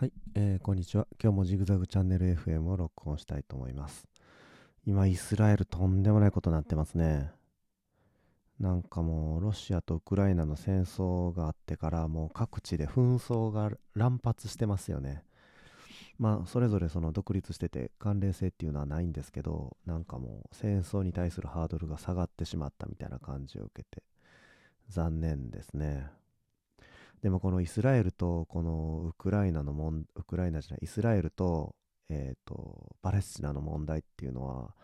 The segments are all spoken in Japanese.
はい、えーこんにちは。今日もジグザグチャンネル FM を録音したいと思います。今、イスラエルとんでもないことになってますね。なんかもう、ロシアとウクライナの戦争があってから、もう各地で紛争が乱発してますよね。まあ、それぞれその独立してて関連性っていうのはないんですけど、なんかもう戦争に対するハードルが下がってしまったみたいな感じを受けて、残念ですね。でもこのイスラエルとこのウクライナの問ウクライナじゃないイスラエルと,、えー、とパレスチナの問題っていうのは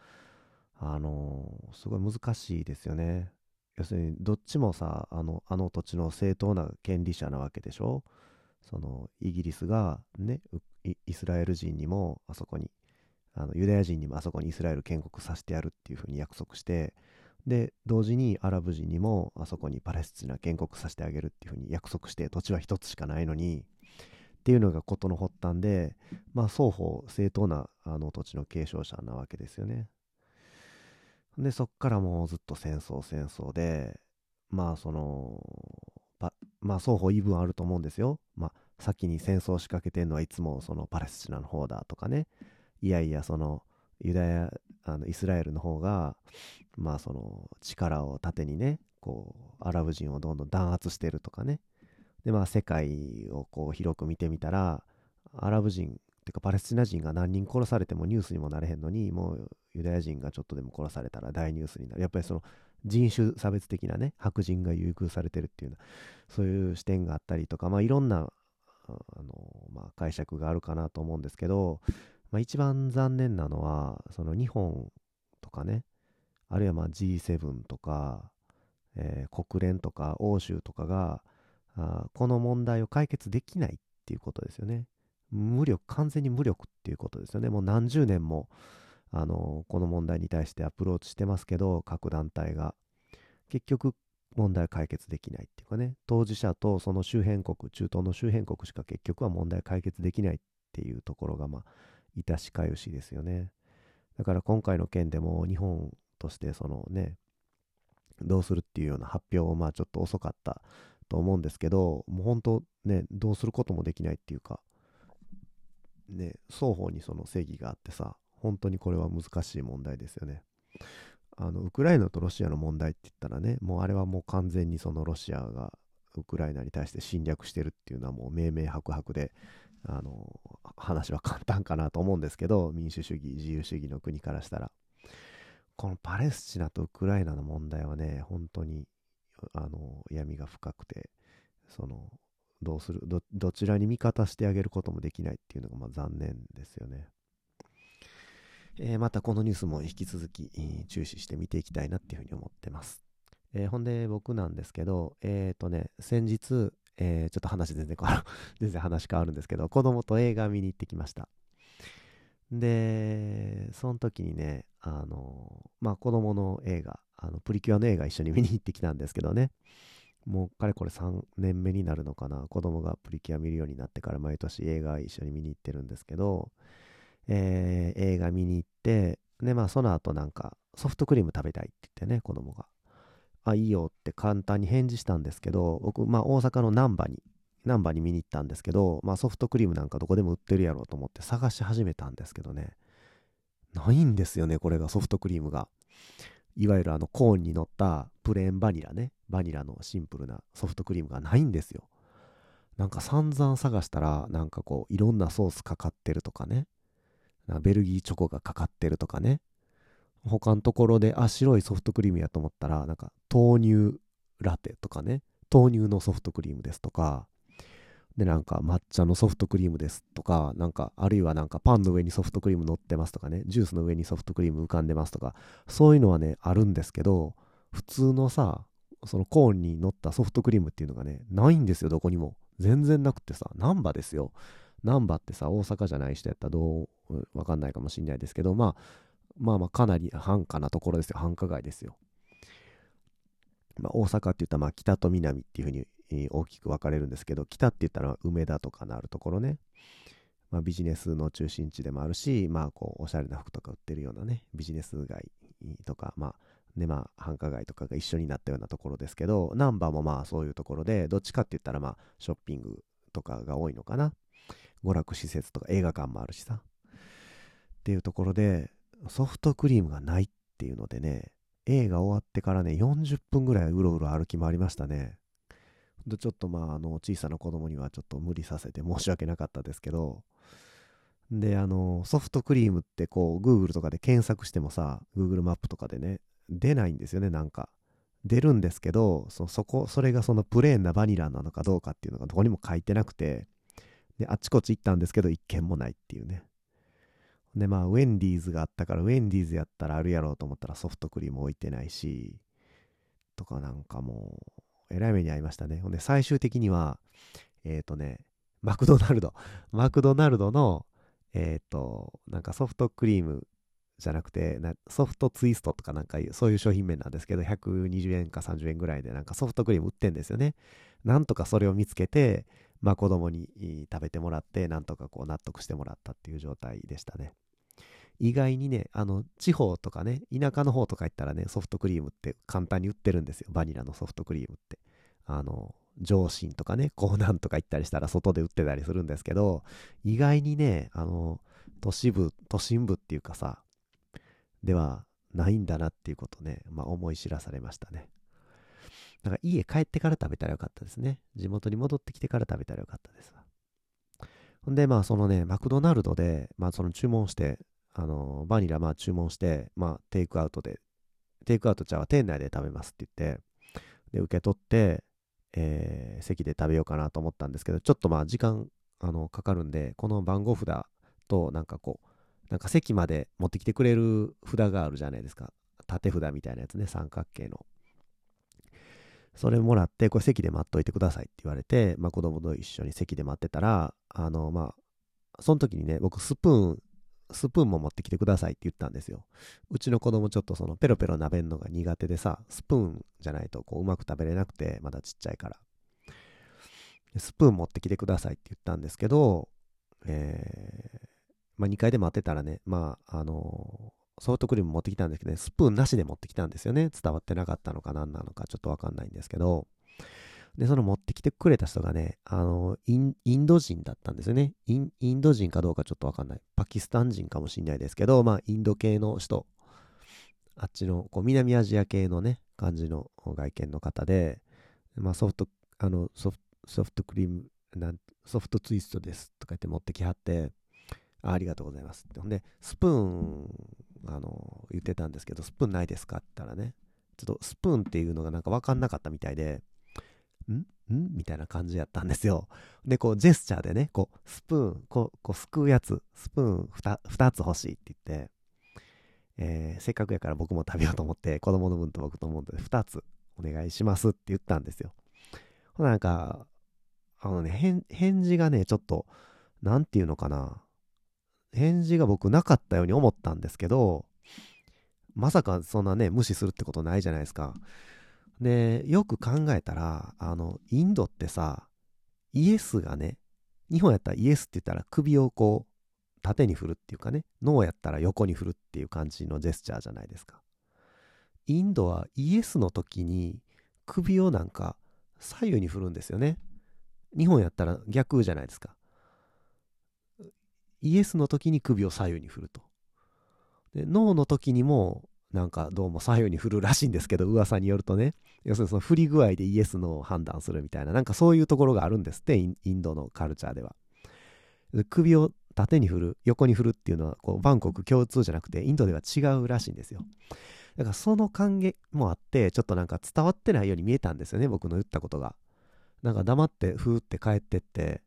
あのすごい難しいですよね。要するにどっちもさあのあの土地の正当な権利者なわけでしょ？そのイギリスがねイスラエル人にもあそこにあのユダヤ人にもあそこにイスラエル建国させてやるっていうふうに約束してで同時にアラブ人にもあそこにパレスチナ建国させてあげるっていうふうに約束して土地は一つしかないのにっていうのが事の発端でまあ双方正当なあの土地の継承者なわけですよね。でそっからもうずっと戦争戦争でまあそのまあ双方言い分あると思うんですよ。まあ先に戦争を仕掛けてんのはいつもそのパレスチナの方だとかね。いやいやそのユダヤあのイスラエルの方がまあその力を盾にねこうアラブ人をどんどん弾圧してるとかね。でまあ世界をこう広く見てみたらアラブ人っていうかパレスチナ人が何人殺されてもニュースにもなれへんのにもうユダヤ人がちょっとでも殺されたら大ニュースになる。やっぱりその人種差別的なね白人が優遇されてるっていうようなそういう視点があったりとかまあいろんなあの、まあ、解釈があるかなと思うんですけどまあ、一番残念なのはその日本とかねあるいはまあ G7 とか、えー、国連とか欧州とかがあこの問題を解決できないっていうことですよね。無力完全に無力っていうことですよね。もう何十年もあのこの問題に対してアプローチしてますけど各団体が。結局問題解決できないっていうかね。当事者とその周辺国中東の周辺国しか結局は問題解決できないっていうところがまあ致しかゆしですよね。だから今回の件でも日本としてそのね、どうするっていうような発表をまあちょっと遅かったと思うんですけど、もう本当ね、どうすることもできないっていうか、ね、双方にその正義があってさ、本当にこれは難しい問題ですよね。あの、ウクライナとロシアの問題って言ったらね、もうあれはもう完全にそのロシアがウクライナに対して侵略してるっていうのはもう明々白々で、あの話は簡単かなと思うんですけど民主主義自由主義の国からしたら。このパレスチナとウクライナの問題はね本当にあの闇が深くてそのどうするどちらに味方してあげることもできないっていうのがまあ残念ですよね、えー、またこのニュースも引き続き注視して見ていきたいなっていうふうに思ってます。えー、ほんで僕なんですけど、えっ、ー、とね、先日、えー、ちょっと話全然変わる、全然話変わるんですけど、子供と映画見に行ってきました。で、その時にね、あの、まあ子供の映画、あのプリキュアの映画一緒に見に行ってきたんですけどね、もうかれこれ3年目になるのかな、子供がプリキュア見るようになってから毎年映画一緒に見に行ってるんですけど、えー、映画見に行って、で、まあその後なんかソフトクリーム食べたいって言ってね、子供が。あ、いいよって簡単に返事したんですけど、僕、まあ大阪の難波に、難波に見に行ったんですけど、まあソフトクリームなんかどこでも売ってるやろうと思って探し始めたんですけどね、ないんですよね、これがソフトクリームが。いわゆるあのコーンに乗ったプレーンバニラね、バニラのシンプルなソフトクリームがないんですよ。なんか散々探したら、なんかこう、いろんなソースかかってるとかね、ベルギーチョコがかかってるとかね、他のところで、あ、白いソフトクリームやと思ったら、なんか豆乳ラテとかね、豆乳のソフトクリームですとか、で、なんか抹茶のソフトクリームですとか、なんか、あるいはなんかパンの上にソフトクリーム乗ってますとかね、ジュースの上にソフトクリーム浮かんでますとか、そういうのはね、あるんですけど、普通のさ、そのコーンに乗ったソフトクリームっていうのがね、ないんですよ、どこにも。全然なくてさ、難波ですよ。難波ってさ、大阪じゃない人やったらどう、わかんないかもしんないですけど、まあ、まあまあかなり繁華なところですよ。繁華街ですよ。まあ、大阪って言ったらまあ北と南っていうふうに、大きく分かれるんですけど、北って言ったら梅田とかのあるところね。まあ、ビジネスの中心地でもあるし、まあこうおしゃれな服とか売ってるようなね、ビジネス街とか、まあね、まあ繁華街とかが一緒になったようなところですけど、ナンバーもまあそういうところで、どっちかって言ったらまあショッピングとかが多いのかな。娯楽施設とか映画館もあるしさ。っていうところで、ソフトクリームがないっていうのでね、映画終わってからね、40分ぐらいうろうろ歩き回りましたね。でちょっとまあ、あの、小さな子供にはちょっと無理させて申し訳なかったですけど、で、あの、ソフトクリームってこう、Google とかで検索してもさ、Google マップとかでね、出ないんですよね、なんか。出るんですけど、そそこ、それがそのプレーンなバニラなのかどうかっていうのがどこにも書いてなくて、で、あっちこっち行ったんですけど、一件もないっていうね。で、まあ、ウェンディーズがあったから、ウェンディーズやったらあるやろうと思ったらソフトクリーム置いてないし、とかなんかもう、えらい目に遭いましたね。ほんで、最終的には、えっ、ー、とね、マクドナルド、マクドナルドの、えっ、ー、と、なんかソフトクリームじゃなくてなソフトツイストとかなんかそういう商品名なんですけど120円か30円ぐらいでなんかソフトクリーム売ってんですよね。なんとかそれを見つけてまあ子供に食べてもらってなんとかこう納得してもらったっていう状態でしたね。意外にねあの地方とかね田舎の方とか行ったらねソフトクリームって簡単に売ってるんですよバニラのソフトクリームってあの上信とかね江南とか行ったりしたら外で売ってたりするんですけど意外にねあの都市部都心部っていうかさではないんだなっていうことね、まあ、思い知らされましたね。だから家帰ってから食べたらよかったですね。地元に戻ってきてから食べたらよかったです。ほんで、まあそのね、マクドナルドで、まあその注文して、あの、バニラまあ注文して、まあテイクアウトで、テイクアウト茶は店内で食べますって言って、で、受け取って、えー、席で食べようかなと思ったんですけど、ちょっとまあ時間、あの、かかるんで、この番号札となんかこう、なんか席まで持ってきてくれる札があるじゃないですか。縦札みたいなやつね、三角形の。それもらって、これ席で待っといてくださいって言われて、まあ子供と一緒に席で待ってたら、あの、まあ、その時にね、僕スプーン、スプーンも持ってきてくださいって言ったんですよ。うちの子供ちょっとそのペロペロなべんのが苦手でさ、スプーンじゃないとこううまく食べれなくて、まだちっちゃいから。スプーン持ってきてくださいって言ったんですけど、えー、まあ、2階で待ってたらね、まあ、あのー、ソフトクリーム持ってきたんですけどね、スプーンなしで持ってきたんですよね。伝わってなかったのか何なのかちょっとわかんないんですけど、で、その持ってきてくれた人がね、あのー、インド人だったんですよねイン。インド人かどうかちょっとわかんない。パキスタン人かもしんないですけど、まあ、インド系の人、あっちの、こう、南アジア系のね、感じの外見の方で、まあ、ソフト、あの、ソフソフトクリーム、なんソフトツイストですとか言って持ってきはって、あありがとうございますって。ほんで、スプーン、あの、言ってたんですけど、スプーンないですかって言ったらね、ちょっとスプーンっていうのがなんかわかんなかったみたいで、ん？ん？みたいな感じやったんですよ。で、こう、ジェスチャーでね、こう、スプーン、こう、こうすくうやつ、スプーン 2, 2つ欲しいって言って、えー、せっかくやから僕も食べようと思って、子供の分と僕と思うので、2つお願いしますって言ったんですよ。なんか、あのね、返事がね、ちょっと、なんていうのかな。返事が僕なかったように思ったんですけど、まさかそんなね、無視するってことないじゃないですか。で、よく考えたら、あの、インドってさ、イエスがね、日本やったらイエスって言ったら首をこう、縦に振るっていうかね、ノーやったら横に振るっていう感じのジェスチャーじゃないですか。インドはイエスの時に首をなんか左右に振るんですよね。日本やったら逆じゃないですか。イエスの時に首を左右に振ると。でノーの時にもなんかどうも左右に振るらしいんですけど噂によるとね要するにその振り具合でイエスの判断するみたいななんかそういうところがあるんですってインドのカルチャーでは首を縦に振る横に振るっていうのはこうバンコク共通じゃなくてインドでは違うらしいんですよだからその関係もあってちょっとなんか伝わってないように見えたんですよね僕の言ったことがなんか黙ってふーって帰ってって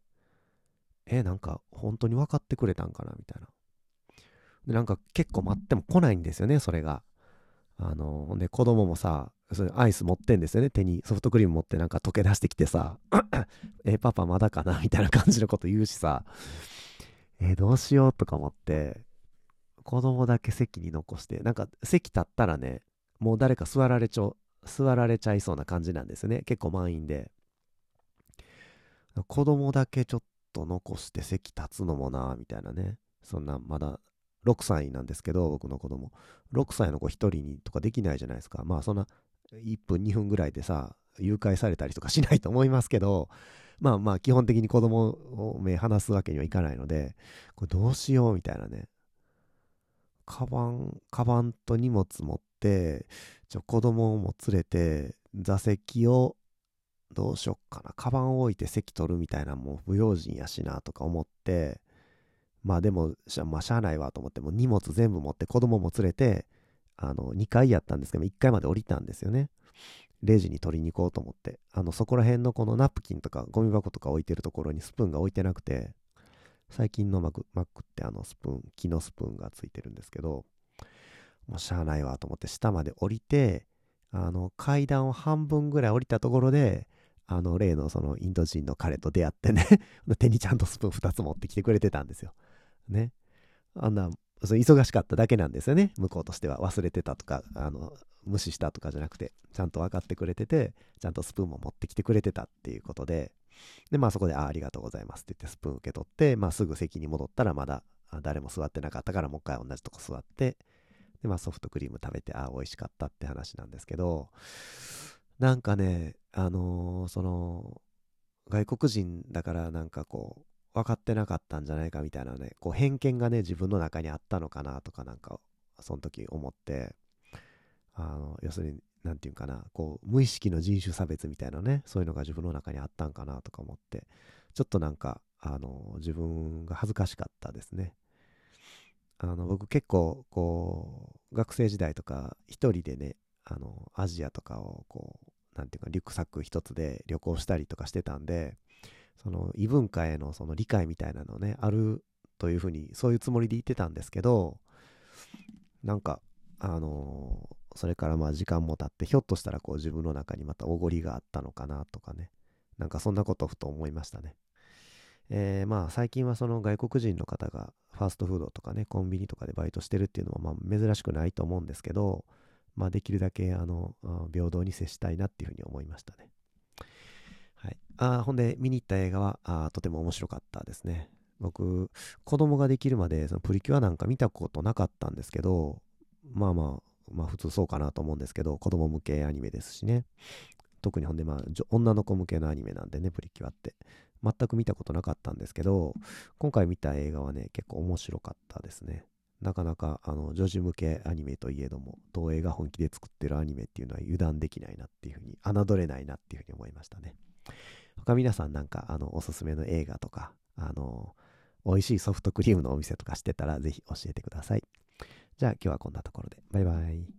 え、なんか本当に分かってくれたんかなみたいな。で、なんか結構待っても来ないんですよね、それが。あの、ほんで子供もさ、それアイス持ってんですよね、手にソフトクリーム持ってなんか溶け出してきてさ、え、パパまだかな？みたいな感じのこと言うしさ、え、どうしよう？とか思って、子供だけ席に残して、なんか席立ったらね、もう誰か座られちゃう、座られちゃいそうな感じなんですね。結構満員で。子供だけちょっと残して席立つのもな、みたいなね。そんな、まだ6歳なんですけど、僕の子供。6歳の子1人にとかできないじゃないですか。まあ、そんな、1分2分ぐらいでさ、誘拐されたりとかしないと思いますけど、まあまあ基本的に子供を目離すわけにはいかないので、これどうしようみたいなね。カバン、カバンと荷物持って、ちょ子供も連れて、座席をどうしよっかな。カバンを置いて席取るみたいなもう不用心やしなとか思って、まあでも、まあしゃあないわと思って、も荷物全部持って子供も連れて、あの、2階やったんですけど、1階まで降りたんですよね。レジに取りに行こうと思って、あの、そこら辺のこのナプキンとかゴミ箱とか置いてるところにスプーンが置いてなくて、最近のマックマックってあのスプーン、木のスプーンがついてるんですけど、もうしゃあないわと思って下まで降りて、あの、階段を半分ぐらい降りたところで、あの、例のそのインド人の彼と出会ってね 手にちゃんとスプーン2つ持ってきてくれてたんですよ。ね。あんな、忙しかっただけなんですよね。向こうとしては。忘れてたとか、あの、無視したとかじゃなくて、ちゃんと分かってくれてて、ちゃんとスプーンも持ってきてくれてたっていうことで、で、まあそこで、あありがとうございますって言ってスプーン受け取って、まあすぐ席に戻ったらまだ誰も座ってなかったからもう一回同じとこ座って、で、まあソフトクリーム食べて、ああ、美味しかったって話なんですけど、なんかね、あのー、その、外国人だからなんかこう、分かってなかったんじゃないかみたいなね、こう偏見がね、自分の中にあったのかなとかなんか、その時思って、あの、要するに、なんていうかな、こう、無意識の人種差別みたいなね、そういうのが自分の中にあったんかなとか思って、ちょっとなんか、あの、自分が恥ずかしかったですね。あの、僕結構、こう、学生時代とか、一人でね、あの、アジアとかを、こう、なんていうか、リュックサック一つで旅行したりとかしてたんで、その異文化へのその理解みたいなのね、あるというふうに、そういうつもりで言ってたんですけど、なんか、あのー、それからまあ時間も経って、ひょっとしたらこう自分の中にまたおごりがあったのかなとかね、なんかそんなことふと思いましたね。えー、まあ最近はその外国人の方がファーストフードとかね、コンビニとかでバイトしてるっていうのもまあ珍しくないと思うんですけど、まあできるだけあの、平等に接したいなっていうふうに思いましたね。あほんで、見に行った映画はあとても面白かったですね。僕、子供ができるまでそのプリキュアなんか見たことなかったんですけど、まあまあ、まあ普通そうかなと思うんですけど、子供向けアニメですしね。特にほんでまあ、女の子向けのアニメなんでね、プリキュアって。全く見たことなかったんですけど、今回見た映画はね、結構面白かったですね。なかなか、あの、女児向けアニメといえども、東映が本気で作ってるアニメっていうのは油断できないなっていうふうに、侮れないなっていうふうに思いましたね。他皆さんなんか、あの、おすすめの映画とか、あの、美味しいソフトクリームのお店とかしてたら、ぜひ教えてください。じゃあ今日はこんなところで。バイバイ。